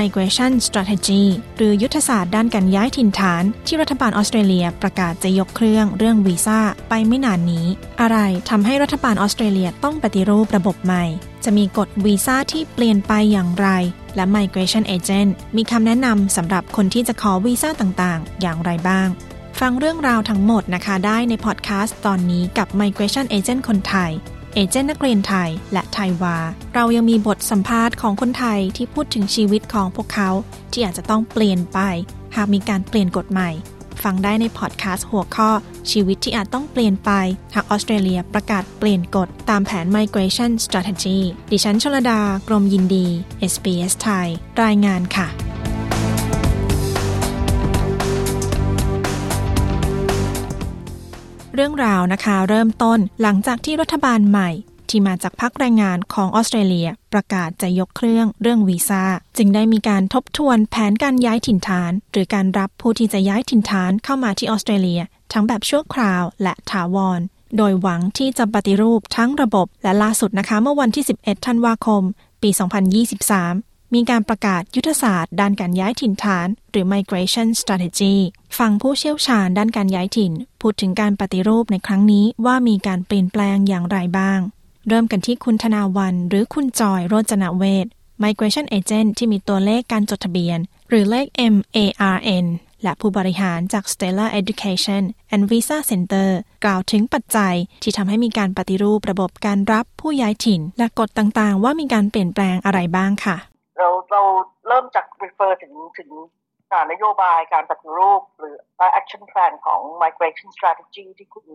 Migration Strategy หรือยุทธศาสตร์ด้านการย้ายถิ่นฐาน ที่รัฐบาลออสเตรเลียประกาศจะยกเครื่องเรื่องวีซ่าไปไม่นานนี้ อะไรทำให้รัฐบาลออสเตรเลียต้องปฏิรูประบบใหม่ จะมีกฎวีซ่าที่เปลี่ยนไปอย่างไร และ Migration Agent มีคำแนะนำสำหรับคนที่จะขอวีซ่าต่างๆ อย่างไรบ้างฟังเรื่องราวทั้งหมดนะคะได้ในพอดแคสต์ตอนนี้กับ Migration Agent คนไทย เอเจนต์นักเรียนไทย และไทยวา เรายังมีบทสัมภาษณ์ของคนไทยที่พูดถึงชีวิตของพวกเขา ที่อาจจะต้องเปลี่ยนไป หากมีการเปลี่ยนกฎใหม่ ฟังได้ในพอดแคสต์หัวข้อ ชีวิตที่อาจต้องเปลี่ยนไป หากออสเตรเลียประกาศเปลี่ยนกฎตามแผน Migration Strategy ดิฉันชลดากรมยินดี SBS ไทย รายงานค่ะ รื่องราวนะคะ เริ่มต้นหลังจากที่รัฐบาลใหม่ ที่มาจากพักแรงงานของออสเตรเลีย ประกาศจะยกเครื่องเรื่องวีซ่าจึงได้มีการทบทวนแผนการย้ายถิ่นฐาน หรือการรับผู้ที่จะย้ายถิ่นฐานเข้ามาที่ออสเตรเลีย ทั้งแบบชั่วคราวและถาวรโดยหวังที่จะปฏิรูปทั้งระบบและล่าสุดนะคะ เมื่อวันที่ 11 ธันวาคม ปี 2023 มีการประกาศยุทธศาสตร์ด้านการย้ายถิ่นฐาน หรือ migration strategy ฟังผู้เชี่ยวชาญด้านการย้ายถิ่น พูดถึงการปฏิรูปในครั้งนี้ว่ามีการเปลี่ยนแปลงอย่างไรบ้าง เริ่มกันที่คุณธนาวัน หรือคุณจอยโรจนเวท migration agent ที่มีตัวเลขการจดทะเบียน หรือเลข MARN และผู้บริหารจาก Stella Education and Visa Center กล่าวถึงปัจจัยที่ทำให้มีการปฏิรูประบบการรับผู้ย้ายถิ่น และกฎต่างๆ ว่ามีการเปลี่ยนแปลงอะไรบ้างค่ะ เราเราเริ่มจาก refer ถึงถึงการนโยบายการปฏิรูป หรือ action plan ของ migration strategy ที่คุณ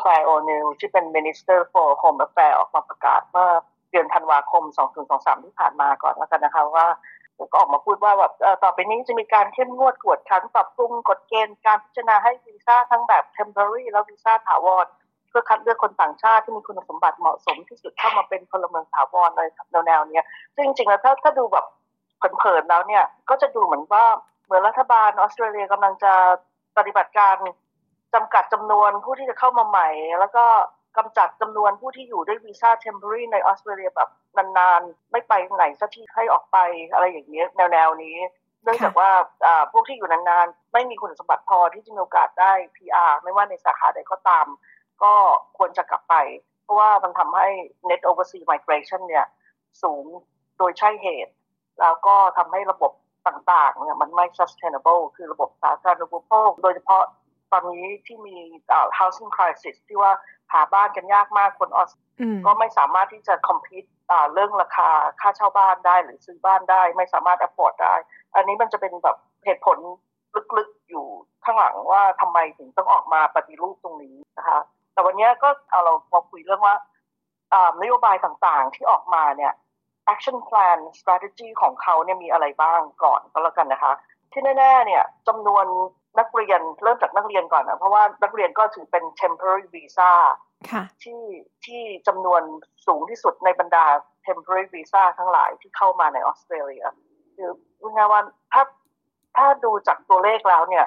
Claire O'Neill ที่เป็น Minister for Home Affairs ออกมาประกาศเมื่อเดือนธันวาคม 2023 ที่ผ่านมาก่อนแล้วกันนะคะว่าก็ออกมาพูดว่าแบบต่อไปนี้จะมีการเข้มงวดกวดขันปรับปรุงกฎเกณฑ์การพิจารณาให้วีซ่าทั้งแบบ temporary และวีซ่าถาวร พื่อคัดเลือกคนต่างชาติที่มีคุณสมบัติเหมาะสมที่สุดเข้ามาเป็นพลเมืองถาวรเลยแนวๆนี้ซึ่งจริงๆแล้วถ้าถ้าดูแบบเผินๆแล้วเนี่ยก็จะดูเหมือนว่าเหมือนรัฐบาลออสเตรเลียกำลังจะปฏิบัติการจำกัดจำนวนผู้ที่จะเข้ามาใหม่ แล้วก็กำจัดจำนวนผู้ที่อยู่ด้วยวีซ่า temporary ในออสเตรเลียแบบนานๆ ไม่ไปไหนสักที่ให้ออกไปอะไรอย่างเงี้ยแนวๆนี้ เนื่องจากว่าพวกที่อยู่นานๆ ไม่มีคุณสมบัติพอที่จะมีโอกาสได้ PR ไม่ว่าในสาขาใดก็ตาม ก็ควรจะกลับไป เพราะว่ามันทำให้ net overseas migration เนี่ยสูงโดยใช่เหตุ แล้วก็ทำให้ระบบต่างๆเนี่ยมันไม่ sustainable คือระบบสาธารณูปโภค โดยเฉพาะตอนนี้ที่มี housing crisis ที่ว่าหาบ้านกันยากมากคนออสก็ไม่สามารถที่จะ compete เรื่องราคาค่าเช่าบ้านได้หรือซื้อบ้านได้ ไม่สามารถ afford ได้ อันนี้มันจะเป็นแบบเหตุผลลึกๆอยู่ข้างหลังว่าทำไมถึงต้องออกมาปฏิรูปตรงนี้นะคะ แต่วันนี้ก็เอาเราพอคุยเรื่องว่านโยบายต่างๆที่ออกมาเนี่ย action plan strategy ของเขาเนี่ยมีอะไรบ้างก่อนก็แล้วกันนะคะ ที่แน่ๆเนี่ยจำนวนนักเรียนเริ่มจากนักเรียนก่อนนะเพราะว่านักเรียนก็ถือเป็น temporary visa ที่ที่จำนวนสูงที่สุดในบรรดา temporary visa ทั้งหลายที่เข้ามาในออสเตรเลียคือพูดง่ายว่าถ้าถ้าดูจากตัวเลขแล้วเนี่ย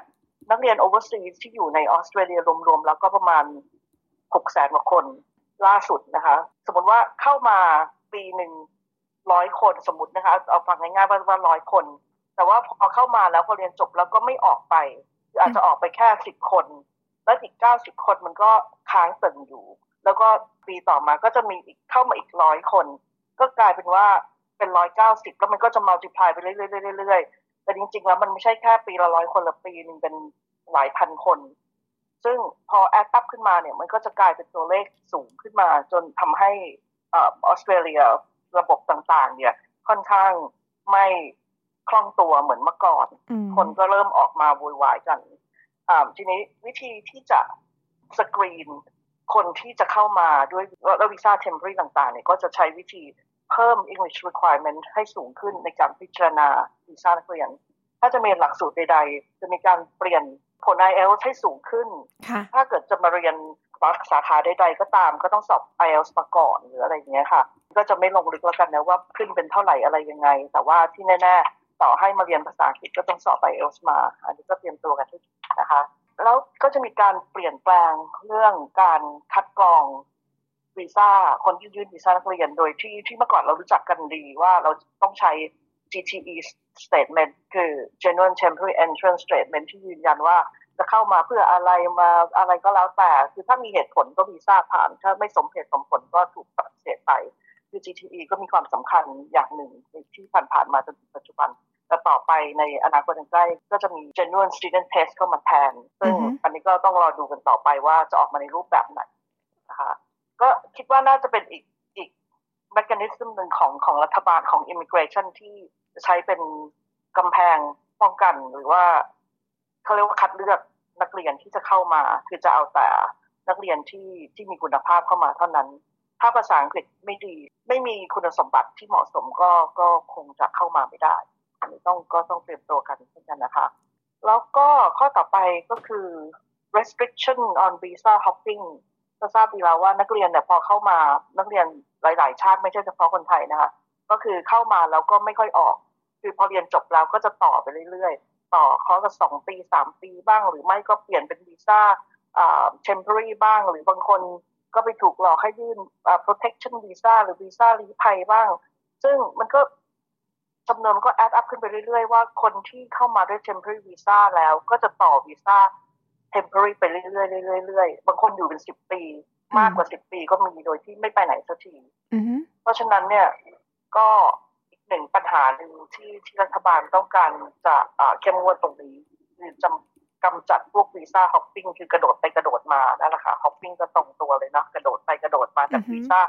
นักเรียน overseas ที่อยู่ในออสเตรเลียรวมๆ แล้วก็ประมาณ หกแสนกว่าคนล่าสุดนะคะ สมมติว่าเข้ามาปีหนึ่งร้อยคนสมมตินะคะ เอาฟังง่ายๆว่าว่าร้อยคน แต่ว่าพอเข้ามาแล้วพอเรียนจบแล้วก็ไม่ออกไป อาจจะออกไปแค่สิบคน แล้วอีกเก้าสิบคนมันก็ค้างตึงอยู่ แล้วก็ปีต่อมาก็จะมีอีกเข้ามาอีกร้อยคน ก็กลายเป็นว่าเป็นร้อยเก้าสิบแล้วมันก็จะมัลติพลายไปเรื่อยๆแต่จริงๆแล้วมันไม่ใช่แค่ปีละร้อยคนละปีหนึ่งเป็นหลายพันคน ซึ่งพอ add up ขึ้นมาเนี่ยมันก็จะกลายเป็นตัวเลขสูงขึ้นมา จนทำให้ออสเตรเลียระบบต่างๆ เนี่ยค่อนข้างไม่คล่องตัวเหมือนเมื่อก่อน คนก็เริ่มออกมาวุ่นวายกันทีนี้วิธีที่จะสกรีนคนที่จะเข้ามาด้วยแล้ววีซ่า temporary ต่างๆเนี่ยก็จะใช้วิธีเพิ่ม English requirement ให้สูงขึ้นในการพิจารณาวีซ่านักเรียน ถ้าจะมีหลักสูตรใดๆ จะมีการเปลี่ยน ผล IELTS ให้สูงขึ้น ถ้าเกิดจะมาเรียนสาขาใดๆก็ตามก็ต้องสอบ IELTS มาก่อนหรืออะไรอย่างเงี้ยค่ะ ก็จะไม่ลงลึกแล้วกันนะว่าขึ้นเป็นเท่าไหร่อะไรยังไง แต่ว่าที่แน่ๆ ต่อให้มาเรียนภาษาอังกฤษก็ต้องสอบ IELTS มา อันนี้ก็เตรียมตัวกันทุกนะคะ แล้วก็จะมีการเปลี่ยนแปลงเรื่องการคัดกรองวีซ่าคนที่ยื่นวีซ่านักเรียนโดยที่ที่เมื่อก่อนเรารู้จักกันดีว่าเราต้องใช้ GTE statement คือ genuine temporary entrance statement ที่ยืนยันว่าจะเข้ามาเพื่ออะไรมาอะไรก็แล้วแต่ คือถ้ามีเหตุผลก็วีซ่าผ่าน ถ้าไม่สมเหตุสมผลก็ถูกปฏิเสธไป คือ GTE ก็มีความสำคัญอย่างหนึ่งที่ผ่านๆมาจนถึงปัจจุบันแต่ต่อไปในอนาคตใกล้ก็จะมี genuine student test เข้ามาแทน ซึ่งอันนี้ก็ต้องรอดูกันต่อไปว่าจะออกมาในรูปแบบไหนนะคะก็คิดว่าน่าจะเป็นอีก อีก mechanism หนึ่งของของรัฐบาลของ immigration ที่ใช้เป็นกำแพงป้องกันหรือว่าเขาเรียกว่าคัดเลือกนักเรียนที่จะเข้ามา คือจะเอาแต่นักเรียนที่ที่มีคุณภาพเข้ามาเท่านั้น ถ้าภาษาอังกฤษไม่ดี ไม่มีคุณสมบัติที่เหมาะสมก็ก็คงจะเข้ามาไม่ได้อันนี้ต้องก็ต้องเตรียมตัวกันเช่นกันนะคะ แล้วก็ข้อต่อไปก็คือ restriction on visa hopping ก็ทราบดีแล้วว่านักเรียนเนี่ยพอเข้ามานักเรียนหลาย ๆ ชาติไม่ใช่เฉพาะคนไทยนะคะก็คือเข้ามาแล้วก็ไม่ค่อยออก คือพอเรียนจบแล้วก็จะต่อไปเรื่อย ๆ ต่อเขาก็สองปีสามปีบ้าง หรือไม่ก็เปลี่ยนเป็นวีซ่าอ่า temporary บ้าง หรือบางคนก็ไปถูกหลอกให้ยื่นอ่า protection visa หรือวีซ่าลี้ภัยบ้าง ซึ่งมันก็จำนวนก็ add up ขึ้นไปเรื่อย ๆ ว่าคนที่เข้ามาด้วย temporary visa แล้วก็จะต่อวีซ่า temporary ไปเรื่อยๆเรื่อยๆบางคนอยู่เป็นสิบปี มากกว่าสิบปีก็มีโดยที่ไม่ไปไหนสักทีเพราะฉะนั้นเนี่ยก็อีกหนึ่งปัญหาหนึ่งที่ที่รัฐบาลต้องการจะเข้มงวดตรงนี้คือจำกำจัดพวกวีซ่าฮอปปิ้งคือกระโดดไปกระโดดมานั่นแหละค่ะฮอปปิ้งก็ตรงตัวเลยนะกระโดดไปกระโดดมาจากวีซ่า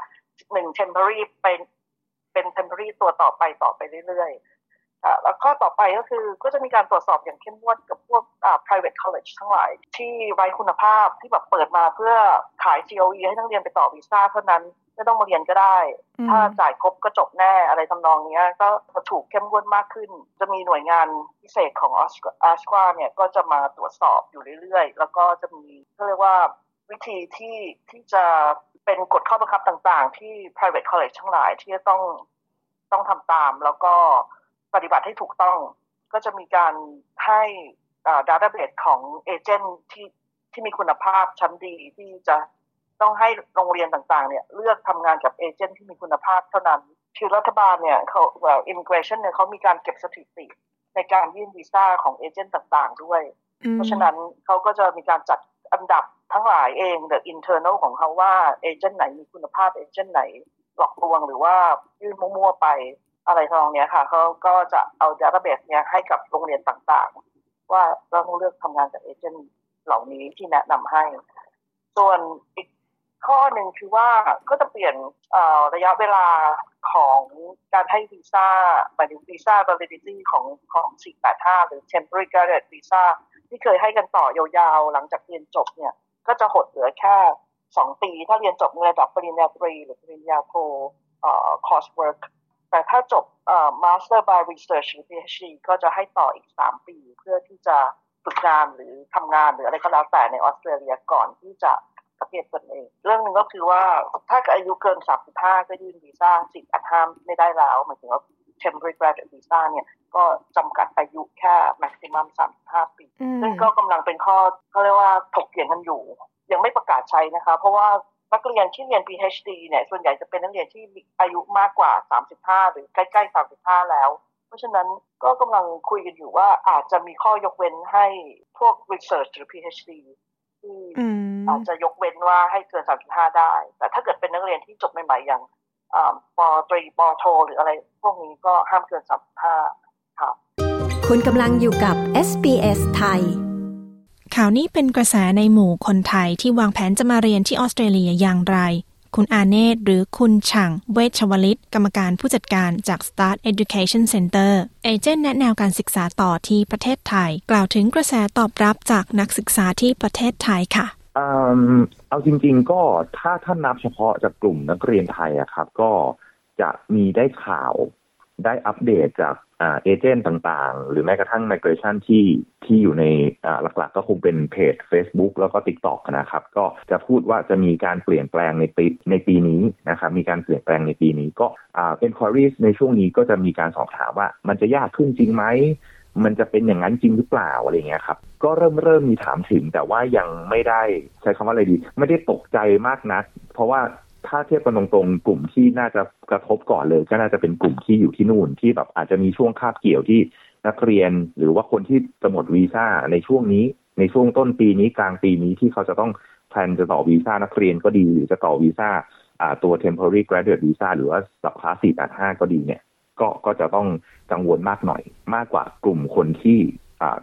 หนึ่ง temporary เป็นเป็น temporary ตัวต่อไปต่อไปเรื่อยๆ แล้วข้อต่อไปก็คือก็จะมีการตรวจสอบอย่างเข้มงวดกับพวก private college ทั้งหลาย ที่ไร้คุณภาพที่แบบเปิดมาเพื่อขาย COE ให้นักเรียนไปต่อวีซ่าเท่านั้นไม่ต้องมาเรียนก็ได้ ถ้าจ่ายครบก็จบแน่อะไรทำนองนี้ก็จะถูกเข้มงวดมากขึ้น จะมีหน่วยงานพิเศษของออสกาเนี่ยก็จะมาตรวจสอบอยู่เรื่อยๆ แล้วก็จะมีก็เรียกว่าวิธีที่ที่จะเป็นกฎข้อบังคับต่างๆ ที่ private college ทั้งหลายที่จะต้องต้องทำตามแล้วก็ ปฏิบัติให้ถูกต้อง ก็จะมีการให้ database ของเอเจนต์ที่ที่มีคุณภาพชั้นดีที่จะต้องให้โรงเรียนต่างๆ เนี่ย เลือกทำงานกับเอเจนต์ที่มีคุณภาพเท่านั้นคือรัฐบาลเนี่ยเขาแบบ immigration เนี่ยเขามีการเก็บสถิติในการยื่นวีซ่าของเอเจนต์ต่างๆ ด้วย เพราะฉะนั้นเขาก็จะมีการจัดอันดับทั้งหลายเอง the internal ของเขาว่าเอเจนต์ไหนมีคุณภาพเอเจนต์ไหนหลอกลวงหรือว่ายื่นมั่วๆไป อะไรทำนองเนี้ยค่ะเขาก็จะเอา database เนี้ยให้กับโรงเรียนต่างๆ ว่าเราต้องเลือกทำงานกับเอเจนต์เหล่านี้ที่แนะนำให้ ส่วนอีกข้อหนึ่งคือว่าก็จะเปลี่ยนระยะเวลาของการให้วีซ่าหมายถึงวีซ่า validity ของของ 485 หรือ temporary graduate visa ที่เคยให้กันต่อยาวๆ หลังจากเรียนจบเนี่ย ก็จะหดเหลือแค่ 2 ปี ถ้าเรียนจบในระดับปริญญาตรีหรือปริญญาโท coursework แต่ถ้าจบ master by research หรือ PhD ก็จะให้ต่ออีก 3 ปี เพื่อที่จะฝึกงานหรือทำงานหรืออะไรก็แล้วแต่ในออสเตรเลียก่อนที่จะประเทศตนเอง เรื่องหนึ่งก็คือว่าถ้าอายุเกิน 35 ก็ยื่นวีซ่าสิทธิ์อัดห้ามไม่ได้แล้วหมายถึงว่า temporary graduate visa เนี่ยก็จำกัดอายุแค่ maximum 35 ปี ซึ่งก็กำลังเป็นข้อเขาเรียกว่าถกเถียงกันอยู่ ยังไม่ประกาศใช้นะคะ เพราะว่า นักเรียนที่เรียน PhD เนี่ยส่วนใหญ่จะเป็นนักเรียนที่อายุมากกว่า 35 หรือใกล้ๆ 35 แล้ว เพราะฉะนั้นก็กำลังคุยกันอยู่ว่าอาจจะมีข้อยกเว้นให้พวก research หรือ PhD ที่อาจจะยกเว้นว่าให้เกิน 35 ได้ แต่ถ้าเกิดเป็นนักเรียนที่จบใหม่ๆอย่างปตรีปโท หรืออะไรพวกนี้ก็ห้ามเกิน 35ครับคุณกำลังอยู่กับ SBS ไทย ข่าวนี้เป็นกระแสในหมู่คนไทยที่วางแผนจะมาเรียนที่ออสเตรเลียอย่างไร คุณอาเนตหรือคุณฉังเวชวลิต กรรมการผู้จัดการจาก Start Education Center เอเจนต์แนะแนวการศึกษาต่อที่ประเทศไทย กล่าวถึงกระแสตอบรับจากนักศึกษาที่ประเทศไทยค่ะเอาจริง ๆ ก็ถ้าท่านนับเฉพาะจากกลุ่มนักเรียนไทยอะครับ ก็จะมีได้ข่าว ได้อัปเดตจากเอเจนต์ต่างๆ หรือแม้กระทั่ง migration ที่ที่อยู่ในหลักๆ ก็คงเป็นเพจ Facebook แล้วก็ TikTok นะครับ ก็จะพูดว่าจะมีการเปลี่ยนแปลงในปีในปีนี้นะครับมีการเปลี่ยนแปลงในปีนี้ก็อ่า enquiries ในช่วงนี้ก็จะมีการสอบถามว่ามันจะยากขึ้นจริงไหมมันจะเป็นอย่างนั้นจริงหรือเปล่าอะไรเงี้ยครับ ก็เริ่มเริ่มมีถามถึงแต่ว่ายังไม่ได้ใช้คำว่าอะไรดี ไม่ได้ตกใจมากนัก เพราะว่า ถ้าเทียบกันตรงๆ กลุ่มที่น่าจะกระทบก่อนเลย ก็น่าจะเป็นกลุ่มที่อยู่ที่นู่นที่แบบอาจจะมีช่วงคาบเกี่ยวที่นักเรียนหรือว่าคนที่จะหมดวีซ่าในช่วงนี้ ในช่วงต้นปีนี้กลางปีนี้ที่เขาจะต้องแพลนจะต่อวีซ่านักเรียนก็ดีหรือจะต่อวีซ่าตัว temporary graduate visa หรือว่าสับคลาส485ก็ดีเนี่ยก็ก็จะต้องกังวลมากหน่อย มากกว่ากลุ่มคนที่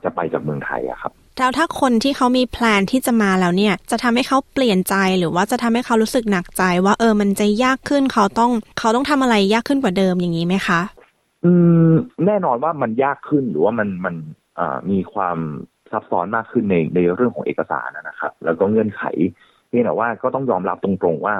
จะไปจากเมืองไทยอะครับ แล้วถ้าคนที่เขามีแพลนที่จะมาแล้วเนี่ย จะทำให้เขาเปลี่ยนใจหรือว่าจะทำให้เขารู้สึกหนักใจ ว่าเออมันจะยากขึ้นเขาต้องเขาต้องทำอะไรยากขึ้นกว่าเดิมอย่างนี้ไหมคะ อืมแน่นอนว่ามันยากขึ้นหรือว่ามันมันมีความซับซ้อนมากขึ้นในในเรื่องของเอกสารนะครับ แล้วก็เงื่อนไขเพียงแต่ว่าก็ต้องยอมรับตรงๆว่า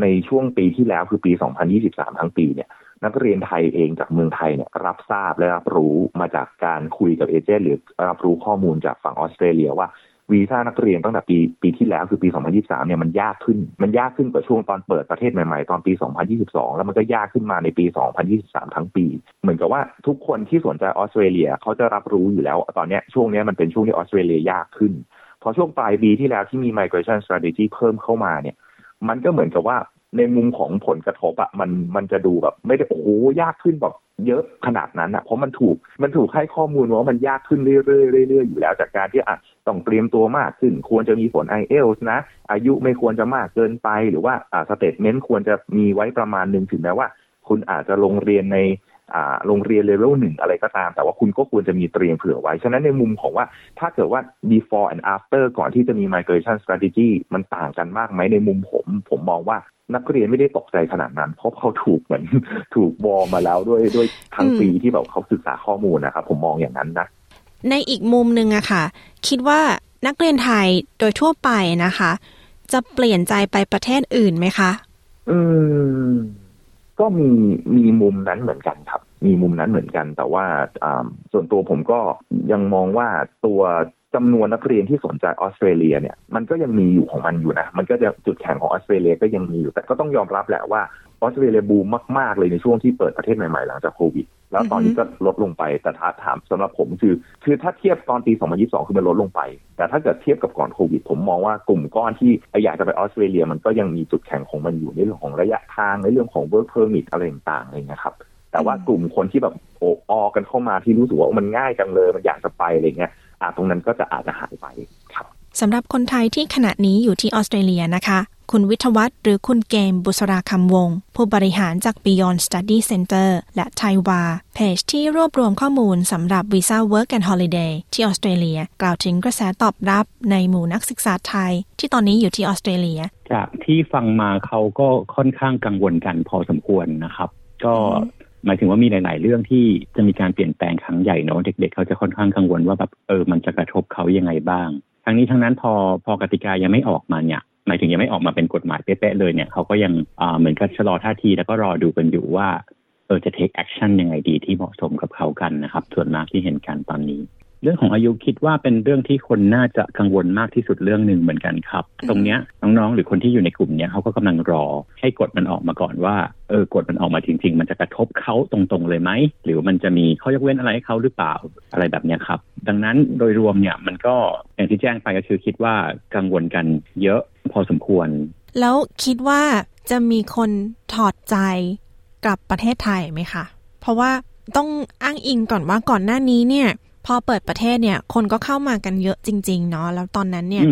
ในช่วงปีที่แล้วคือปี 2023 ทั้งปีเนี่ย นักเรียนไทยเองจากเมืองไทยเนี่ยรับทราบและรับรู้มาจากการคุยกับเอเจนต์หรือรับรู้ข้อมูลจากฝั่งออสเตรเลียว่าวีซ่านักเรียนตั้งแต่ปีปีที่แล้วคือปี 2023 เนี่ยมันยากขึ้น มันยากขึ้นกว่าช่วงตอนเปิดประเทศใหม่ๆ ตอนปี 2022 แล้วมันก็ยากขึ้นมาในปี 2023 ทั้งปี เหมือนกับว่าทุกคนที่สนใจออสเตรเลียเขาจะรับรู้อยู่แล้ว ตอนนี้ช่วงนี้มันเป็นช่วงที่ออสเตรเลียยากขึ้น พอช่วงปลายปีที่แล้วที่มี migration strategy เพิ่มเข้ามาเนี่ย มันก็เหมือนกับว่า ในมุมของผลกระทบอะมันมันจะดูแบบไม่ได้โอ้โหยากขึ้นแบบเยอะขนาดนั้นอะเพราะมันถูกมันถูกให้ข้อมูลว่ามันยากขึ้นเรื่อยๆเรื่อยๆอยู่แล้วจากการที่อะต้องเตรียมตัวมากขึ้น ควรจะมีผล IELTS นะ อายุไม่ควรจะมากเกินไปหรือว่าอ่า statement ควรจะมีไว้ประมาณหนึ่งถึงแม้ว่า คุณอาจจะลงเรียนในอ่าโรงเรียนเลเวลหนึ่งอะไรก็ตาม แต่ว่าคุณก็ควรจะมีเตรียมเผื่อไว้ ฉะนั้นในมุมของว่าถ้าเกิดว่า before and after ก่อนที่จะมี migration strategy มันต่างกันมากไหมในมุมผม ผมมองว่า นักเรียนไม่ได้ตกใจขนาดนั้น เพราะเขาถูกเหมือนถูกวอมาแล้วด้วยด้วยทั้งปีที่แบบเขาศึกษาข้อมูลนะครับผมมองอย่างนั้นนะ ในอีกมุมหนึ่งอะค่ะ คิดว่านักเรียนไทยโดยทั่วไปนะคะ จะเปลี่ยนใจไปประเทศอื่นไหมคะ อืมก็มีมีมุมนั้นเหมือนกันครับ มีมุมนั้นเหมือนกัน แต่ว่าส่วนตัวผมก็ยังมองว่าตัว จำนวนนักเรียนที่สนใจออสเตรเลียเนี่ยมันก็ยังมีอยู่ของมันอยู่นะ มันก็จะจุดแข็งของออสเตรเลียก็ยังมีอยู่ แต่ก็ต้องยอมรับแหละว่าออสเตรเลียบูมมากๆ เลยในช่วงที่เปิดประเทศใหม่ๆ หลังจากโควิด แล้วตอนนี้ก็ลดลงไป แต่ถ้าถามสำหรับผมคือ คือถ้าเทียบตอนปี 2022 คือมันลดลงไป แต่ถ้าเกิดเทียบกับก่อนโควิด ผมมองว่ากลุ่มก้อนที่อยากจะไปออสเตรเลีย มันก็ยังมีจุดแข็งของมันอยู่ในเรื่องของระยะทางในเรื่องของ work permit อะไรต่างๆเงี้ยครับแต่ว่ากลุ่มคนที่แบบโอ้อกันเข้ามาที่รู้สึกว่ามันง่ายจังเลยมันอยากจะไปอะไรเงี้ย ตรงนั้นก็จะอาจจะหายไปครับสำหรับคนไทยที่ขณะนี้อยู่ที่ออสเตรเลียนะคะ คุณวิทวัตหรือคุณเกมบุษราคำวง ผู้บริหารจาก Beyond Study Center และไทวาเพจที่รวบรวมข้อมูลสำหรับวีซ่า Work and Holiday ที่ออสเตรเลีย กล่าวถึงกระแสตอบรับในหมู่นักศึกษาไทย ที่ตอนนี้อยู่ที่ออสเตรเลีย จากที่ฟังมาเขาก็ค่อนข้างกังวลกันพอสมควรนะครับ ก็ หมายถึงว่ามีหลาย ๆ เรื่องที่จะมีการเปลี่ยนแปลงครั้งใหญ่เนาะเด็ก ๆ เขาจะค่อนข้างกังวลว่าแบบเออมันจะกระทบเขายังไงบ้าง ทั้งนี้ทั้งนั้นพอพอกติกายังไม่ออกมาเนี่ยหมายถึงยังไม่ออกมาเป็นกฎหมายเป๊ะ ๆ เลยเนี่ยเขาก็ยังเหมือนกับชะลอท่าทีแล้วก็รอดูกันอยู่ว่าเออจะ take action ยังไงดีที่เหมาะสมกับเขากันนะครับ ส่วนมากที่เห็นกันตอนนี้ เรื่องของอายุคิดว่าเป็นเรื่องที่คนน่าจะกังวลมากที่สุดเรื่องหนึ่งเหมือนกันครับ ตรงเนี้ยน้องๆ หรือคนที่อยู่ในกลุ่มเนี้ยเขาก็กำลังรอให้กฎมันออกมาก่อนว่าเออกฎมันออกมาจริง ๆ มันจะกระทบเขาตรงๆเลยไหมหรือมันจะมีข้อยกเว้นอะไรให้เขาหรือเปล่าอะไรแบบเนี้ยครับ ดังนั้นโดยรวมเนี่ยมันก็อย่างที่แจ้งไปก็คือคิดว่ากังวลกันเยอะพอสมควร แล้วคิดว่าจะมีคนถอดใจกลับประเทศไทยไหมคะเพราะว่าต้องอ้างอิงก่อนว่าก่อนหน้านี้เนี่ย พอเปิดประเทศเนี่ย คนก็เข้ามากันเยอะจริง ๆ เนาะแล้วตอนนั้นเนี่ย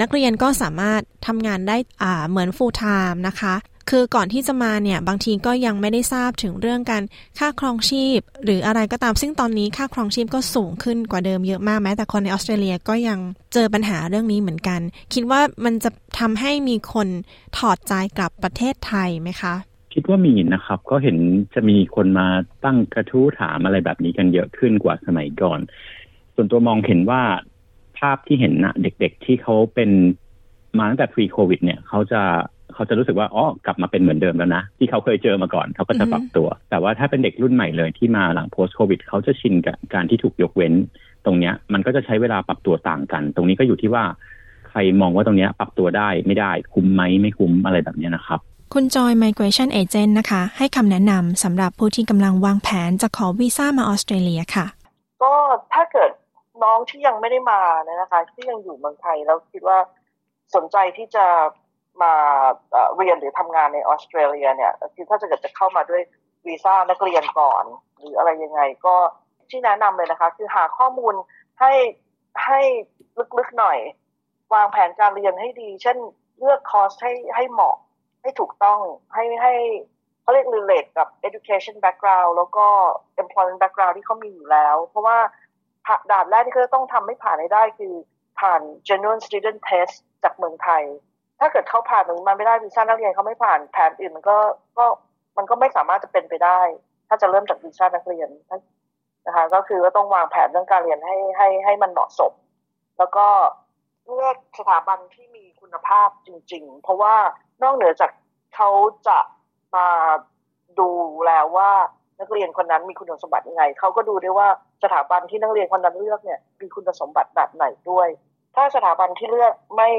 นักเรียนก็สามารถทำงานได้อ่าเหมือน full time นะคะ คือก่อนที่จะมาเนี่ย บางทีก็ยังไม่ได้ทราบถึงเรื่องการค่าครองชีพ หรืออะไรก็ตามซึ่งตอนนี้ค่าครองชีพก็สูงขึ้นกว่าเดิมเยอะมากแม้แต่คนในออสเตรเลียก็ยังเจอปัญหาเรื่องนี้เหมือนกัน คิดว่ามันจะทำให้มีคนถอดใจกลับประเทศไทยไหมคะ คิดว่ามีนะครับ ก็เห็นจะมีคนมาตั้งกระทู้ถามอะไรแบบนี้กันเยอะขึ้นกว่าสมัยก่อน ส่วนตัวมองเห็นว่าภาพที่เห็นนะเด็กๆที่เขาเป็นมาตั้งแต่ pre covid เนี่ยเขาจะเขาจะรู้สึกว่าอ๋อกลับมาเป็นเหมือนเดิมแล้วนะ ที่เขาเคยเจอมาก่อนเขาก็จะปรับตัว แต่ว่าถ้าเป็นเด็กรุ่นใหม่เลยที่มาหลัง post covid เขาจะชินกับการที่ถูกยกเว้น ตรงเนี้ย มันก็จะใช้เวลาปรับตัวต่างกัน ตรงนี้ก็อยู่ที่ว่าใครมองว่าตรงเนี้ยปรับตัวได้ไม่ได้คุ้มไหมไม่คุ้มอะไรแบบเนี้ยนะครับ คุณจอย Migration Agent นะคะ ให้คำแนะนำสำหรับผู้ที่กำลังวางแผนจะขอวีซ่ามาออสเตรเลียค่ะ ก็ถ้าเกิดน้องที่ยังไม่ได้มาเนี่ยนะคะ ที่ยังอยู่เมืองไทยแล้วคิดว่าสนใจที่จะมาเรียนหรือทำงานในออสเตรเลียเนี่ยคือถ้าจะเกิดจะเข้ามาด้วยวีซ่านักเรียนก่อน หรืออะไรยังไงก็ที่แนะนำเลยนะคะ คือหาข้อมูลให้ให้ลึกๆหน่อย วางแผนการเรียนให้ดี เช่นเลือกคอร์สให้ให้เหมาะ ให้ถูกต้องให้ให้เขาเรียก relate กับ education background แล้วก็ employment background ที่เขามีอยู่แล้ว เพราะว่าด่านแรกที่เขาต้องทำให้ผ่านให้ได้คือผ่าน genuine student test จากเมืองไทย ถ้าเกิดเขาผ่านตรงนี้มาไม่ได้วีซ่านักเรียนเขาไม่ผ่านแผนอื่นมันก็ก็มันก็ไม่สามารถจะเป็นไปได้ ถ้าจะเริ่มจากวีซ่านักเรียนนะคะก็คือว่าต้องวางแผนเรื่องการเรียนให้ให้ให้มันเหมาะสม แล้วก็เลือกสถาบันที่มีคุณภาพจริง ๆ เพราะว่า นอกเหนือจากเขาจะมาดูแล้วว่านักเรียนคนนั้นมีคุณสมบัติยังไงเขาก็ดูด้วยว่าสถาบันที่นักเรียนคนนั้นเลือกเนี่ยมีคุณสมบัติแบบไหนด้วย ถ้าสถาบันที่เลือกไม่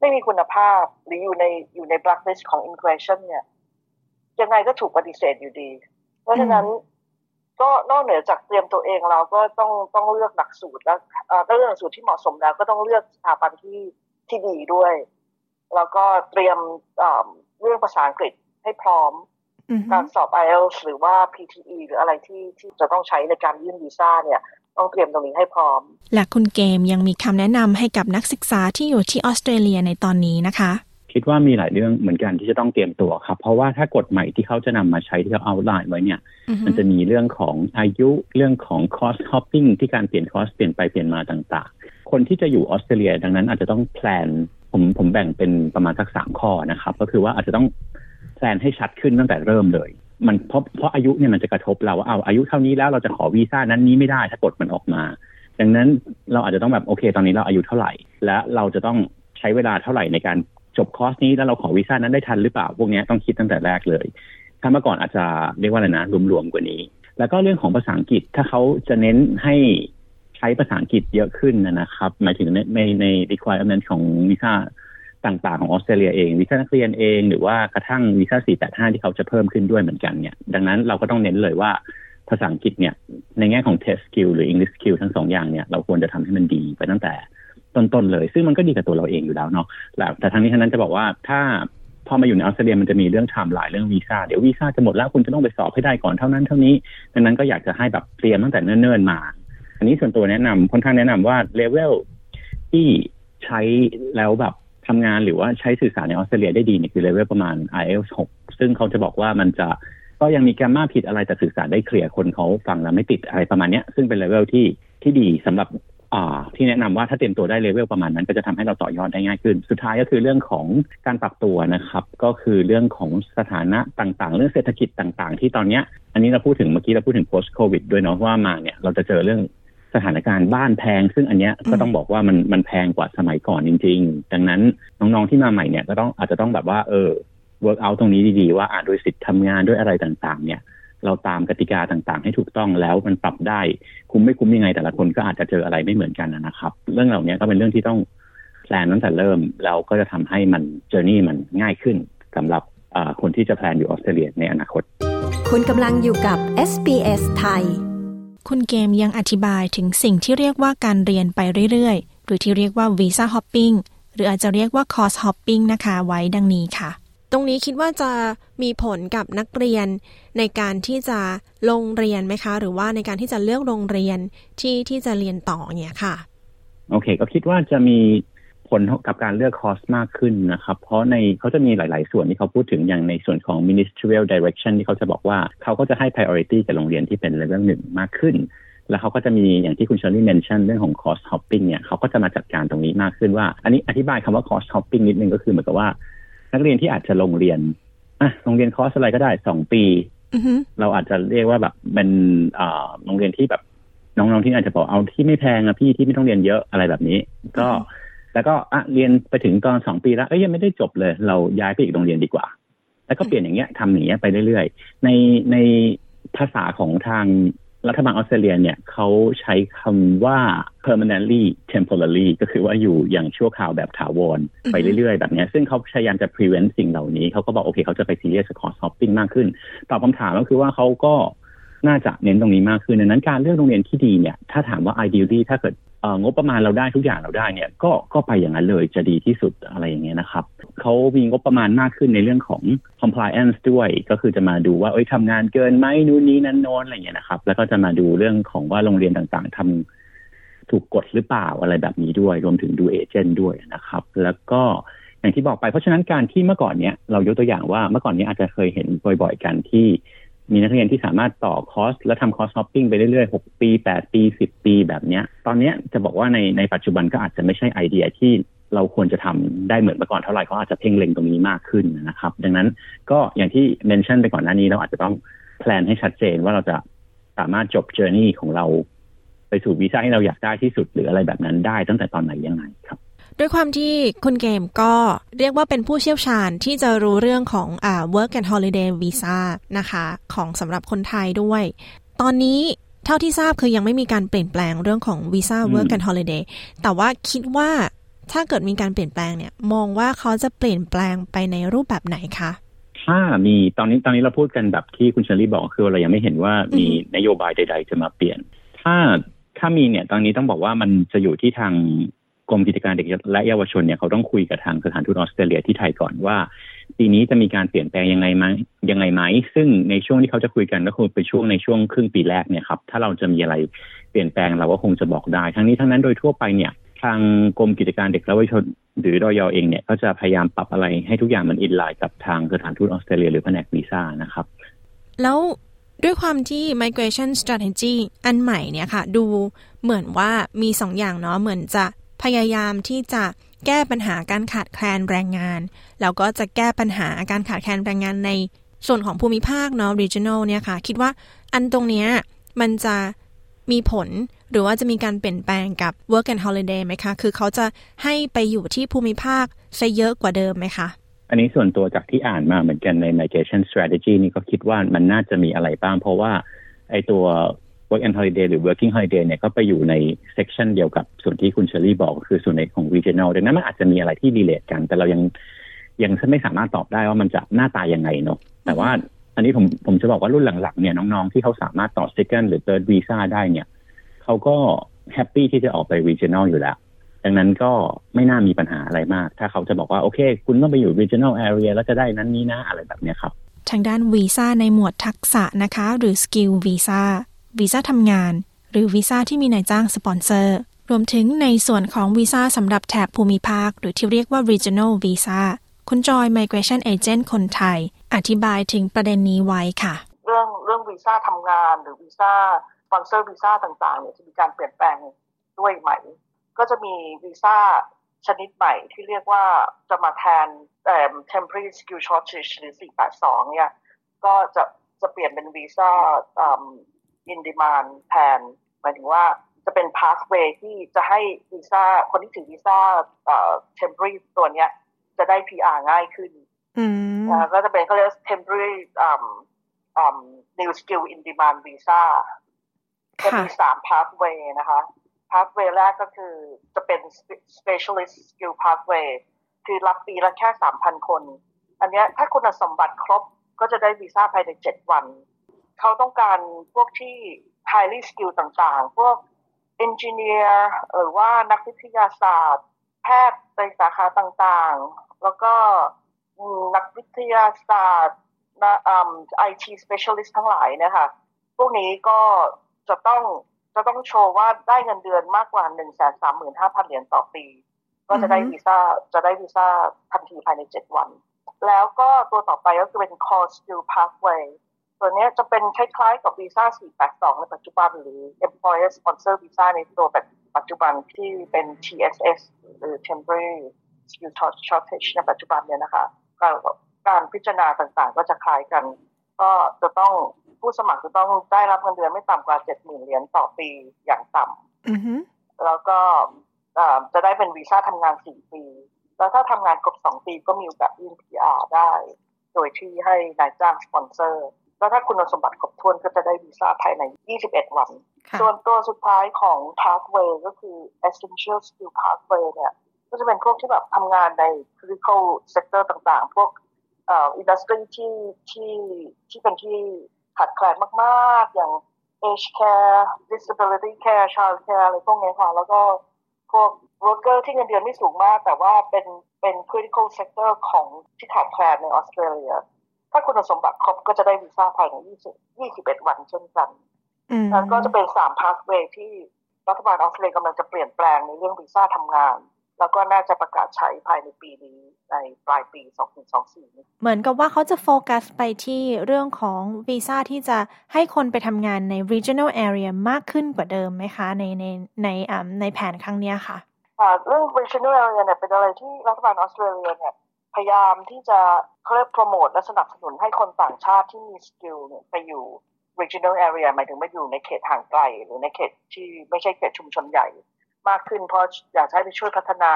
ไม่มีคุณภาพหรืออยู่ในอยู่ใน blacklist ของ immigration เนี่ยยังไงก็ถูกปฏิเสธอยู่ดี เพราะฉะนั้นก็นอกเหนือจากเตรียมตัวเองเราก็ต้องต้องเลือกหลักสูตรแล้วต้องเลือกหลักสูตรที่เหมาะสมแล้วก็ต้องเลือกสถาบันที่ที่ดีด้วย แล้วก็เตรียมเรื่องภาษาอังกฤษให้พร้อม การสอบ IELTS หรือว่า PTE หรืออะไรที่ที่จะต้องใช้ในการยื่นวีซ่าเนี่ยต้องเตรียมตรงนี้ให้พร้อม และคุณเกมยังมีคำแนะนำให้กับนักศึกษาที่อยู่ที่ออสเตรเลียในตอนนี้นะคะ คิดว่ามีหลายเรื่องเหมือนกันที่จะต้องเตรียมตัวครับ เพราะว่าถ้ากฎใหม่ที่เขาจะนำมาใช้ที่เขา outline ไว้เนี่ย มันจะมีเรื่องของอายุเรื่องของ course hopping ที่การเปลี่ยนคอสเปลี่ยนไปเปลี่ยนมาต่าง ๆ คนที่จะอยู่ออสเตรเลียดังนั้นอาจจะต้อง plan ผมผมแบ่งเป็นประมาณสักสามข้อนะครับ ก็คือว่าอาจจะต้องแพลนให้ชัดขึ้นตั้งแต่เริ่มเลย มันเพราะเพราะอายุเนี่ยมันจะกระทบเราว่าเอาอายุเท่านี้แล้วเราจะขอวีซ่านั้นนี้ไม่ได้ถ้ากฎมันออกมา ดังนั้นเราอาจจะต้องแบบโอเค ตอนนี้เราอายุเท่าไหร่ และเราจะต้องใช้เวลาเท่าไหร่ในการจบคอร์สนี้แล้วเราขอวีซ่านั้นได้ทันหรือเปล่า พวกนี้ต้องคิดตั้งแต่แรกเลย ถ้าเมื่อก่อนอาจจะเรียกว่าอะไรนะรวมๆกว่านี้ แล้วก็เรื่องของภาษาอังกฤษถ้าเขาจะเน้นให้ ช้ภาษาอังกฤษเยอะขึ้นนะครับ หมายถึงในในใน requirement ของวีซ่าต่างๆ ของออสเตรเลียเองวีซ่านักเรียนเอง หรือว่ากระทั่งวีซ่า 485 ที่เขาจะเพิ่มขึ้นด้วยเหมือนกันเนี่ยดังนั้นเราก็ต้องเน้นเลยว่าภาษาอังกฤษเนี่ยในแง่ของ test skill หรือ English skill ทั้งสองอย่างเนี่ยเราควรจะทำให้มันดีไปตั้งแต่ต้นๆเลย ซึ่งมันก็ดีกับตัวเราเองอยู่แล้วเนาะแต่ทั้งนี้ทั้งนั้นจะบอกว่าถ้าพอมาอยู่ในออสเตรเลียมันจะมีเรื่องไทม์ไลน์เรื่องวีซ่าเดี๋ยววีซ่าจะหมดแล้วคุณจะต้องไปสอบให้ได้ก่อนเท่านั้นเท่านี้ดังนั้นก็อยากจะให้แบบเตรียมตั้งแต่เนิ่นๆมา อันนี้ส่วนตัวแนะนำค่อนข้างแนะนำว่าเลเวลที่ใช้แล้วแบบทำงานหรือว่าใช้สื่อสารในออสเตรเลียได้ดีเนี่ยคือเลเวลประมาณ IELTS 6 ซึ่งเขาจะบอกว่ามันจะก็ยังมีแกรมมาผิดอะไรแต่สื่อสารได้เคลียร์คนเขาฟังแล้วไม่ติดอะไรประมาณนี้ซึ่งเป็นเลเวลที่ที่ดีสำหรับอ่าที่แนะนำว่าถ้าเตรียมตัวได้เลเวลประมาณนั้น ก็จะทำให้เราต่อยอดได้ง่ายขึ้น สุดท้ายก็คือเรื่องของการปรับตัวนะครับ ก็คือเรื่องของสถานะต่างๆ เรื่องเศรษฐกิจต่างๆ ที่ตอนเนี้ยอันนี้เราพูดถึงเมื่อกี้เราพูดถึง post covid ด้วยเนาะว่ามาเนี่ยเราจะเจอเรื่อง สถานการณ์บ้านแพง ซึ่งอันเนี้ยก็ต้องบอกว่ามันมันแพงกว่าสมัยก่อนจริง ๆ ดังนั้นน้องๆที่มาใหม่เนี่ยก็ต้องอาจจะต้องแบบว่าเออ work out ตรงนี้ดีๆ ว่าอ่าโดยสิทธิ์ทำงานด้วยอะไรต่างๆ เนี่ย เราตามกติกาต่างๆ ให้ถูกต้องแล้วมันปรับได้ คุ้มไม่คุ้มยังไงแต่ละคนก็อาจจะเจออะไรไม่เหมือนกันนะครับ เรื่องเหล่านี้ก็เป็นเรื่องที่ต้องplan ตั้งแต่เริ่มแล้วก็จะทำให้ journey มันง่ายขึ้นสำหรับคนที่จะ plan อยู่ออสเตรเลียในอนาคต คุณกำลังอยู่กับ SBS ไทย คุณเกมยังอธิบายถึงสิ่งที่เรียกว่าการเรียนไปเรื่อยๆ หรือที่เรียกว่า visa hopping หรืออาจจะเรียกว่า course hopping นะคะ ไว้ดังนี้ค่ะ ตรงนี้คิดว่าจะมีผลกับนักเรียนในการที่จะลงเรียนไหมคะ หรือว่าในการที่จะเลือกโรงเรียนที่ที่จะเรียนต่อเนี่ยค่ะ โอเค ก็คิดว่าจะมี ผลกับการเลือกคอร์สมากขึ้นนะครับ เพราะในเขาจะมีหลาย ๆ ส่วนที่เขาพูดถึงอย่างในส่วนของ ministerial direction ที่เขาจะบอกว่าเขาก็จะให้ priority กับโรงเรียนที่เป็นเลเวลหนึ่งมากขึ้น แล้วเขาก็จะมีอย่างที่คุณเชอรี่ mention เรื่องของ cost hopping เนี่ยเขาก็จะมาจัดการตรงนี้มากขึ้นว่า อันนี้อธิบายคำว่า cost hopping นิดนึงก็คือเหมือนกับว่า นักเรียนที่อาจจะลงเรียนอะโรงเรียนคอร์สอะไรก็ได้สองปีเราอาจจะเรียกว่าแบบเป็นอ่าโรงเรียนที่แบบน้องๆที่อาจจะบอกเอาที่ไม่แพงอะพี่ที่ไม่ต้องเรียนเยอะอะไรแบบนี้ ก็ แล้วก็อะเรียนไปถึงตอนสองปีแล้วเอ้ยยังไม่ได้จบเลย เราย้ายไปอีกโรงเรียนดีกว่า แล้วก็เปลี่ยนอย่างเงี้ยทำอย่างเงี้ยไปเรื่อยๆ ในในภาษาของทางรัฐบาลออสเตรเลียเนี่ยเขาใช้คำว่า permanently temporarily ก็คือว่าอยู่อย่างชั่วคราวแบบถาวรไปเรื่อยๆ แบบนี้ซึ่งเขาพยายามจะ prevent สิ่งเหล่านี้ เขาก็บอกโอเคเขาจะไป serious cost hopping มากขึ้น ตอบคำถามก็คือว่าเขาก็น่าจะเน้นตรงนี้มากขึ้นดังนั้นการเลือกโรงเรียนที่ดีเนี่ย ถ้าถามว่า ideally ถ้าเกิด งบประมาณเราได้ทุกอย่างเราได้เนี่ย ก็ก็ไปอย่างนั้นเลยจะดีที่สุดอะไรอย่างเงี้ยนะครับเขามีงบประมาณมากขึ้นในเรื่องของ compliance ด้วย ก็คือจะมาดูว่าเอ้ยทำงานเกินไหมนู่นนี้นั่นโน้นอะไรอย่างเงี้ยนะครับ แล้วก็จะมาดูเรื่องของว่าโรงเรียนต่างๆทำถูกกฎหรือเปล่าอะไรแบบนี้ด้วย รวมถึงดูเอเจนต์ด้วยนะครับ แล้วก็อย่างที่บอกไปเพราะฉะนั้นการที่เมื่อก่อนเนี้ยเรายกตัวอย่างว่าเมื่อก่อนนี้อาจจะเคยเห็นบ่อย ๆ กันที่ มีนักเรียนที่สามารถต่อคอร์สและทำ course hopping ไปเรื่อยๆ 6 ปี 8 ปี 10 ปีแบบเนี้ย ตอนนี้จะบอกว่าในในปัจจุบันก็อาจจะไม่ใช่ไอเดียที่เราควรจะทำได้เหมือนเมื่อก่อนเท่าไหร่เขาอาจจะเพ่งเล็งตรงนี้มากขึ้นนะครับ ดังนั้นก็อย่างที่ mention ไปก่อนหน้านี้เราอาจจะต้อง plan ให้ชัดเจนว่าเราจะสามารถจบ journey ของเรา ไปสู่วีซ่าที่เราอยากได้ที่สุดหรืออะไรแบบนั้นได้ตั้งแต่ตอนไหนยังไงครับ ด้วยความที่คุณเกมก็เรียกว่าเป็นผู้เชี่ยวชาญที่จะรู้เรื่องของอ่า work and holiday visa นะคะของสำหรับคนไทยด้วย ตอนนี้เท่าที่ทราบคือยังไม่มีการเปลี่ยนแปลงเรื่องของวีซ่า work and holiday แต่ว่าคิดว่าถ้าเกิดมีการเปลี่ยนแปลงเนี่ย มองว่าเขาจะเปลี่ยนแปลงไปในรูปแบบไหนคะถ้ามีตอนนี้ตอนนี้เราพูดกันแบบที่คุณเชอรี่บอกคือเรายังไม่เห็นว่ามีนโยบายใด ๆ จะมาเปลี่ยน ถ้าถ้ามีเนี่ย ตอนนี้ต้องบอกว่ามันจะอยู่ที่ทาง กรมกิจการเด็กและเยาวชนเนี่ยเขาต้องคุยกับทางสถานทูตออสเตรเลียที่ไทยก่อนว่า ปีนี้จะมีการเปลี่ยนแปลงยังไงไหมยังไงไหมซึ่งในช่วงที่เขาจะคุยกันก็คงเป็นช่วงในช่วงครึ่งปีแรกเนี่ยครับถ้าเราจะมีอะไรเปลี่ยนแปลงเราก็คงจะบอกได้ ทั้งนี้ทั้งนั้นโดยทั่วไปเนี่ยทางกรมกิจการเด็กและเยาวชน หรือดอยเองเนี่ยก็จะพยายามปรับอะไรให้ทุกอย่างมันอินไลน์กับทางสถานทูตออสเตรเลียหรือแผนกวีซ่านะครับ แล้วด้วยความที่ migration strategy อันใหม่เนี่ยค่ะ ดูเหมือนว่ามีสองอย่างเนาะเหมือนจะ พยายามที่จะแก้ปัญหาการขาดแคลนแรงงาน แล้วก็จะแก้ปัญหาการขาดแคลนแรงงานในส่วนของภูมิภาคเนาะ regional เนี่ยค่ะ คิดว่าอันตรงเนี้ยมันจะมีผลหรือว่าจะมีการเปลี่ยนแปลงกับ work and holiday ไหมคะ คือเขาจะให้ไปอยู่ที่ภูมิภาคซะเยอะกว่าเดิมไหมคะ อันนี้ส่วนตัวจากที่อ่านมาเหมือนกันใน migration strategy นี่ก็คิดว่ามันน่าจะมีอะไรบ้าง เพราะว่าไอตัว work and holiday หรือ working holiday เนี่ยก็ไปอยู่ใน section เดียวกับส่วนที่คุณเชอรี่บอกคือส่วนในของ regional ดังนั้นมันอาจจะมีอะไรที่ relate กัน แต่เรายังยังไม่สามารถตอบได้ว่ามันจะหน้าตายังไงเนาะแต่ว่าอันนี้ผมผมจะบอกว่ารุ่นหลังๆเนี่ยน้องๆที่เขาสามารถต่อ second หรือ third visa ได้เนี่ยเขาก็ happy ที่จะออกไป regional อยู่แล้วดังนั้นก็ไม่น่ามีปัญหาอะไรมาก ถ้าเขาจะบอกว่า โอเค คุณต้องไปอยู่ regional area แล้วจะได้นั้นนี้นะ อะไรแบบนี้ครับ ทางด้านวีซ่าในหมวดทักษะนะคะ หรือ skill visa วีซ่าทำงาน หรือวีซ่าที่มีนายจ้างสปอนเซอร์ รวมถึงในส่วนของวีซ่าสำหรับแถบภูมิภาค หรือที่เรียกว่า regional visa คุณจอย migration agent คนไทย อธิบายถึงประเด็นนี้ไว้ค่ะ เรื่องเรื่องวีซ่าทำงานหรือวีซ่าsponsor visa ต่างๆเนี่ยจะมีการเปลี่ยนแปลงด้วยไหม ก็จะมีวีซ่าชนิดใหม่ที่เรียกว่าจะมาแทน temporary skill shortage หรือ 482 เนี่ย ก็จะจะเปลี่ยนเป็นวีซ่า in demand แทนหมายถึงว่าจะเป็น pathway ที่จะให้วีซ่าคนที่ถือวีซ่าเอ่อ temporary ตัวเนี้ย จะได้ PR ง่ายขึ้นนะก็จะเป็นเขาเรียก temporary um um new skill in demand visa จะมีสามพาสเวย์นะคะพาสเวย์แรกก็คือจะเป็น specialist skill pathway คือรับปีละแค่สามพันคน อันนี้ถ้าคุณสมบัติครบก็จะได้วีซ่าภายในเจ็ดวัน เขาต้องการพวกที่ highly skill ต่างๆ พวก engineer หรือว่านักวิทยาศาสตร์ แพทย์ในสาขาต่างๆ แล้วก็นักวิทยาศาสตร์นะไอที specialist ทั้งหลายนะคะพวกนี้ก็จะต้องจะต้องโชว์ว่าได้เงินเดือนมากกว่าหนึ่งแสนสามหมื่นห้าพันเหรียญต่อปี ก็จะได้วีซ่าจะได้วีซ่าทันทีภายในเจ็ดวัน แล้วก็ตัวต่อไปก็คือเป็น core skill pathway ตัวนี้จะเป็นคล้ายๆกับวีซ่า 482 ในปัจจุบัน หรือ employer sponsor visa ในตัวแบบปัจจุบันที่เป็น TSS หรือ temporary skill shortage ในปัจจุบันเนี่ยนะคะการการพิจารณาต่างๆ ก็จะคล้ายกัน ก็จะต้องผู้สมัครจะต้องได้รับเงินเดือนไม่ต่ำกว่า 70,000 เหรียญต่อปีอย่างต่ำแล้วก็จะได้เป็นวีซ่าทำงานสี่ปี แล้วถ้าทำงานครบสองปีก็มีโอกาสยื่น PR ได้ โดยที่ให้นายจ้างสปอนเซอร์ แล้วถ้าคุณสมบัติครบถ้วนก็จะได้วีซ่าภายใน 21 วัน ส่วนตัวสุดท้ายของ pathway ก็คือ essential skill pathway เนี่ย ก็จะเป็นพวกที่แบบทำงานใน critical sector ต่างๆ พวกเอ่ออินดัสทรีที่ที่ที่เป็นที่ขาดแคลนมากๆ อย่าง age care disability care child care อะไรพวกนี้ค่ะ แล้วก็พวก worker ที่เงินเดือนไม่สูงมาก แต่ว่าเป็นเป็น critical sector ของที่ขาดแคลนในออสเตรเลีย ถ้าคุณสมบัติครบก็จะได้วีซ่าภายใน20 21วันเช่นกันนั่นก็จะเป็น3 pathway ที่รัฐบาลออสเตรเลียกำลังจะเปลี่ยนแปลงในเรื่องวีซ่าทำงาน แล้วก็น่าจะประกาศใช้ภายในปีนี้ในปลายปี 2024 เหมือนกับว่าเขาจะโฟกัสไปที่เรื่องของวีซ่าที่จะให้คนไปทำงานใน regional area มากขึ้นกว่าเดิมไหมคะ ในในในในแผนครั้งนี้ค่ะเรื่อง regional area เนี่ยเป็นอะไรที่รัฐบาลออสเตรเลียเนี่ย พยายามที่จะเพิ่มโปรโมทและสนับสนุนให้คนต่างชาติที่มี skill เนี่ยไปอยู่ regional area หมายถึงมาอยู่ในเขตห่างไกล หรือในเขตที่ไม่ใช่เขตชุมชนใหญ่มากขึ้น เพราะอยากให้ไปช่วยพัฒนา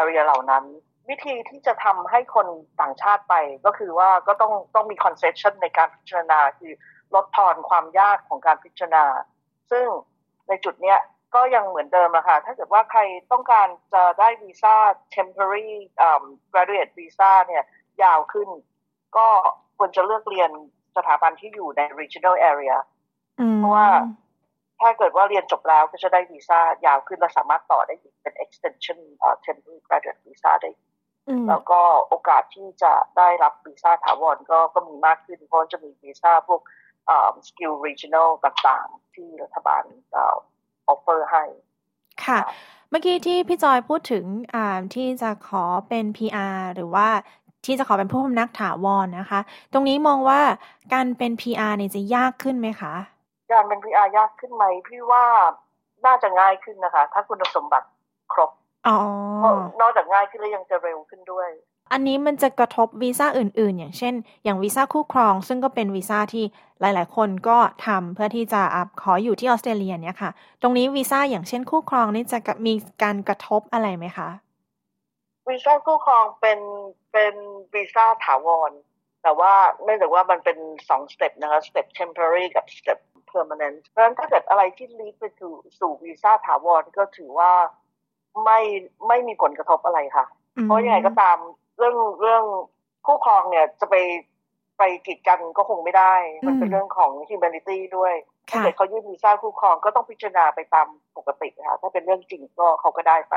area เหล่านั้น วิธีที่จะทำให้คนต่างชาติไปก็คือว่าก็ต้องต้องมี concession ในการพิจารณาคือลดทอนความยากของการพิจารณา ซึ่งในจุดเนี้ย ก็ยังเหมือนเดิมอะค่ะ ถ้าเกิดว่าใครต้องการจะได้วีซ่า temporary um, graduate visa เนี่ยยาวขึ้น ก็ควรจะเลือกเรียนสถาบันที่อยู่ใน regional area เพราะว่าถ้าเกิดว่าเรียนจบแล้วก็จะได้วีซ่ายาวขึ้นและสามารถต่อได้อีกเป็น extension uh, temporary graduate visa ได้ แล้วก็โอกาสที่จะได้รับวีซ่าถาวรก็ก็มีมากขึ้น เพราะจะมีวีซ่าพวก skill regional ต่างๆ ที่รัฐบาล offer ให้ค่ะเมื่อกี้ที่พี่จอยพูดถึงที่จะขอเป็น PR หรือว่าที่จะขอเป็นผู้พำนักถาวรนนะคะ ตรงนี้มองว่าการเป็น PR เนี่ยจะยากขึ้นไหมคะ การเป็น PR ยากขึ้นไหมพี่ว่าน่าจะง่ายขึ้นนะคะ ถ้าคุณสมบัติครบอ๋อนอกจากง่ายขึ้นแล้วยังจะเร็วขึ้นด้วย อันนี้มันจะกระทบวีซ่าอื่น ๆ อย่างเช่น อย่างวีซ่าคู่ครอง ซึ่งก็เป็นวีซ่าที่หลาย ๆ คนก็ทำเพื่อที่จะ up ขออยู่ที่ออสเตรเลียเนี่ยค่ะ ตรงนี้วีซ่าอย่างเช่นคู่ครองนี่จะมีการกระทบอะไรไหมคะวีซ่าคู่ครองเป็นเป็นวีซ่าถาวร แต่ว่าเนื่องจากว่ามันเป็นสองสเต็ปนะคะสเต็ป temporary กับสเต็ป permanent เพราะฉะนั้นถ้าเกิดอะไรที่ lead ไปสู่สู่วีซ่าถาวรก็ถือว่าไม่ไม่มีผลกระทบอะไรค่ะ เพราะยังไงก็ตาม เรื่องเรื่องคู่ครองเนี่ยจะไปไปกีดกันก็คงไม่ได้ มันเป็นเรื่องของ humanity ด้วยถ้าเกิดเขายื่นวีซ่าคู่ครองก็ต้องพิจารณาไปตามปกติค่ะถ้าเป็นเรื่องจริงก็เขาก็ได้ไป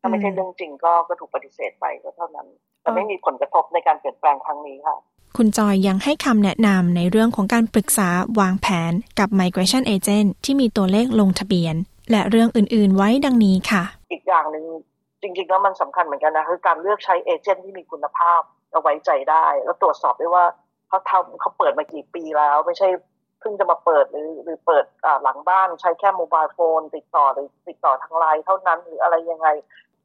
ถ้าไม่ใช่เรื่องจริงก็ก็ถูกปฏิเสธไปก็เท่านั้นแต่ไม่มีผลกระทบในการเปลี่ยนแปลงครั้งนี้ค่ะ คุณจอยยังให้คำแนะนำในเรื่องของการปรึกษาวางแผนกับ Migration Agent ที่มีตัวเลขลงทะเบียน และเรื่องอื่น ๆ ไว้ดังนี้ค่ะ อีกอย่างหนึ่ง จริงๆแล้วมันสำคัญเหมือนกันนะคือการเลือกใช้ agent ที่มีคุณภาพเอาไว้ใจได้ แล้วตรวจสอบได้ว่าเขาทำเขาเปิดมากี่ปีแล้ว ไม่ใช่เพิ่งจะมาเปิดหรือหรือเปิดหลังบ้านใช้แค่ mobile phone ติดต่อหรือติดต่อทางไลน์เท่านั้นหรืออะไรยังไง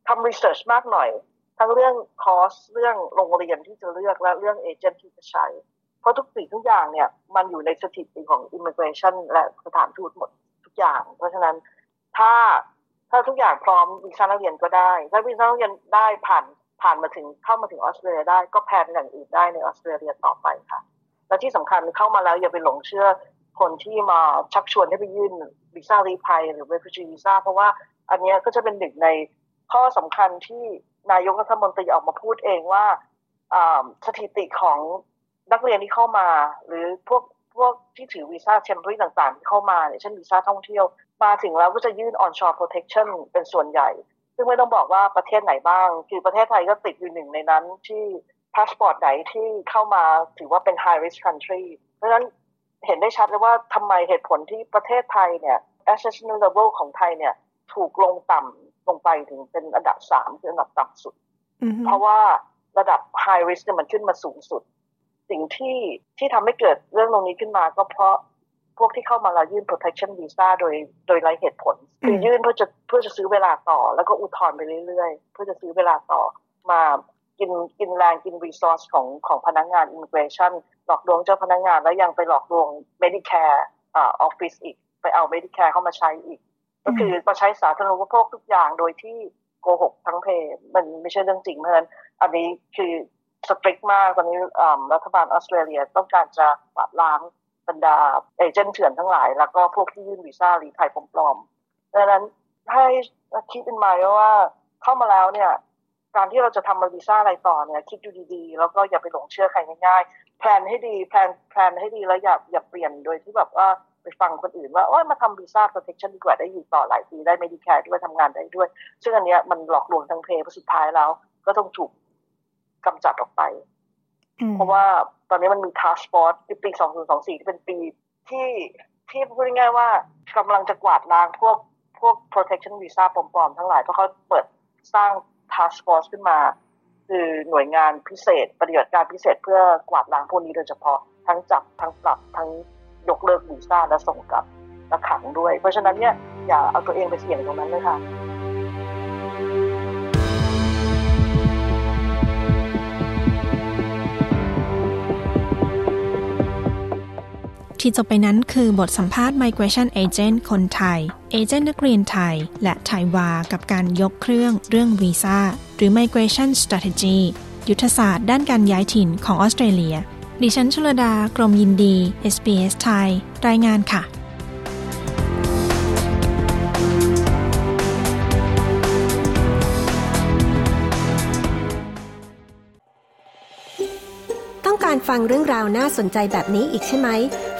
ทำ research มากหน่อย ทั้งเรื่องคอร์สเรื่องโรงเรียนที่จะเลือกและเรื่อง agent ที่จะใช้ เพราะทุกสิ่งทุกอย่างเนี่ยมันอยู่ในสถิติของ immigration และสถานทูตหมดทุกอย่าง เพราะฉะนั้นถ้า ถ้าทุกอย่างพร้อมวีซ่านักเรียนก็ได้ ถ้าวีซ่านักเรียนได้ผ่านผ่านมาถึงเข้ามาถึงออสเตรเลียได้ก็แพนอย่างอื่นได้ในออสเตรเลียต่อไปค่ะ และที่สำคัญเข้ามาแล้วอย่าไปหลงเชื่อคนที่มาชักชวนให้ไปยื่นวีซ่ารีพายหรือ refugee visa เพราะว่าอันนี้ก็จะเป็นหนึ่งในข้อสำคัญที่นายกรัฐมนตรีออกมาพูดเองว่าสถิติของนักเรียนที่เข้ามา หรือพวกพวกที่ถือวีซ่า temporary ต่างๆที่เข้ามาเนี่ยเช่นวีซ่าท่องเที่ยว มาถึงแล้วก็จะยื่น on-shore protection เป็นส่วนใหญ่ ซึ่งไม่ต้องบอกว่าประเทศไหนบ้าง คือประเทศไทยก็ติดอยู่หนึ่งในนั้นที่พาสปอร์ตไหนที่เข้ามาถือว่าเป็น high risk country เพราะฉะนั้นเห็นได้ชัดเลยว่าทำไมเหตุผลที่ประเทศไทยเนี่ย assessment level ของไทยเนี่ย ถูกลงต่ำลงไปถึงเป็นอันดับสามคืออันดับต่ำสุด เพราะว่าระดับ high risk เนี่ยมันขึ้นมาสูงสุด สิ่งที่ที่ทำให้เกิดเรื่องตรงนี้ขึ้นมาก็เพราะ พวกที่เข้ามาเรายื่น protection visa โดยโดยไร้เหตุผล คือยื่นเพื่อจะเพื่อจะซื้อเวลาต่อ แล้วก็อุทธรณ์ไปเรื่อยๆ เพื่อจะซื้อเวลาต่อมากินกินแรงกิน resource ของของพนักงงาน immigration หลอกลวงเจ้าพนักงงานแล้วยังไปหลอกลวง Medicare อ่า office อีก ไปเอา Medicare เข้ามาใช้อีก ก็คือมาใช้สาธารณูปโภคทุกอย่างโดยที่โกหกทั้งเพมันไม่ใช่เรื่องจริงเพราะฉะนั้นอันนี้คือ strict มากตอนนี้รัฐบาลออสเตรเลียต้องการจะปราบล้าง บรรดา agent เถื่อนทั้งหลาย แล้วก็พวกที่ยื่นวีซ่าลี้ภัยปลอมๆดังนั้นให้คิดเป็นหมายว่าเข้ามาแล้วเนี่ยการที่เราจะทำวีซ่าอะไรต่อเนี่ยคิดดูดีๆ แล้วก็อย่าไปหลงเชื่อใครง่ายๆ plan ให้ดี plan plan ให้ดีแล้วอย่าอย่าเปลี่ยนโดยที่แบบว่าไปฟังคนอื่นว่าโอ้ยมาทำวีซ่า protection ดีกว่าได้อยู่ต่อหลายปีได้ Medicare ด้วยทำงานได้ด้วย ซึ่งอันเนี้ยมันหลอกลวงทางเพย์สุดท้ายแล้ว ก็ต้องถูกกำจัดออกไป เพราะว่า ตอนนี้มันมี task force ปี 2024 ที่เป็นปีที่ที่พูดง่ายๆว่ากำลังจะกวาดล้างพวกพวก protection visa ปลอมๆ ทั้งหลายเพราะเขาเปิดสร้าง task force ขึ้นมา คือหน่วยงานพิเศษ ปฏิบัติการพิเศษเพื่อกวาดล้างพวกนี้โดยเฉพาะทั้งจับทั้งปรับทั้งยกเลิกวีซ่าและส่งกลับและขังด้วย เพราะฉะนั้นเนี่ยอย่าเอาตัวเองไปเสี่ยงตรงนั้นเลยค่ะ ที่จบไปนั้นคือบทสัมภาษณ์ Migration Agent คนไทย เอเจนต์นักเรียนไทย และไทยวากับการยกเครื่องเรื่องวีซ่าหรือ Migration Strategy ยุทธศาสตร์ด้านการย้ายถิ่นของออสเตรเลีย ดิฉันชลดา กรมยินดี SBS ไทย รายงานค่ะต้องการฟังเรื่องราวน่าสนใจแบบนี้อีกใช่ไหม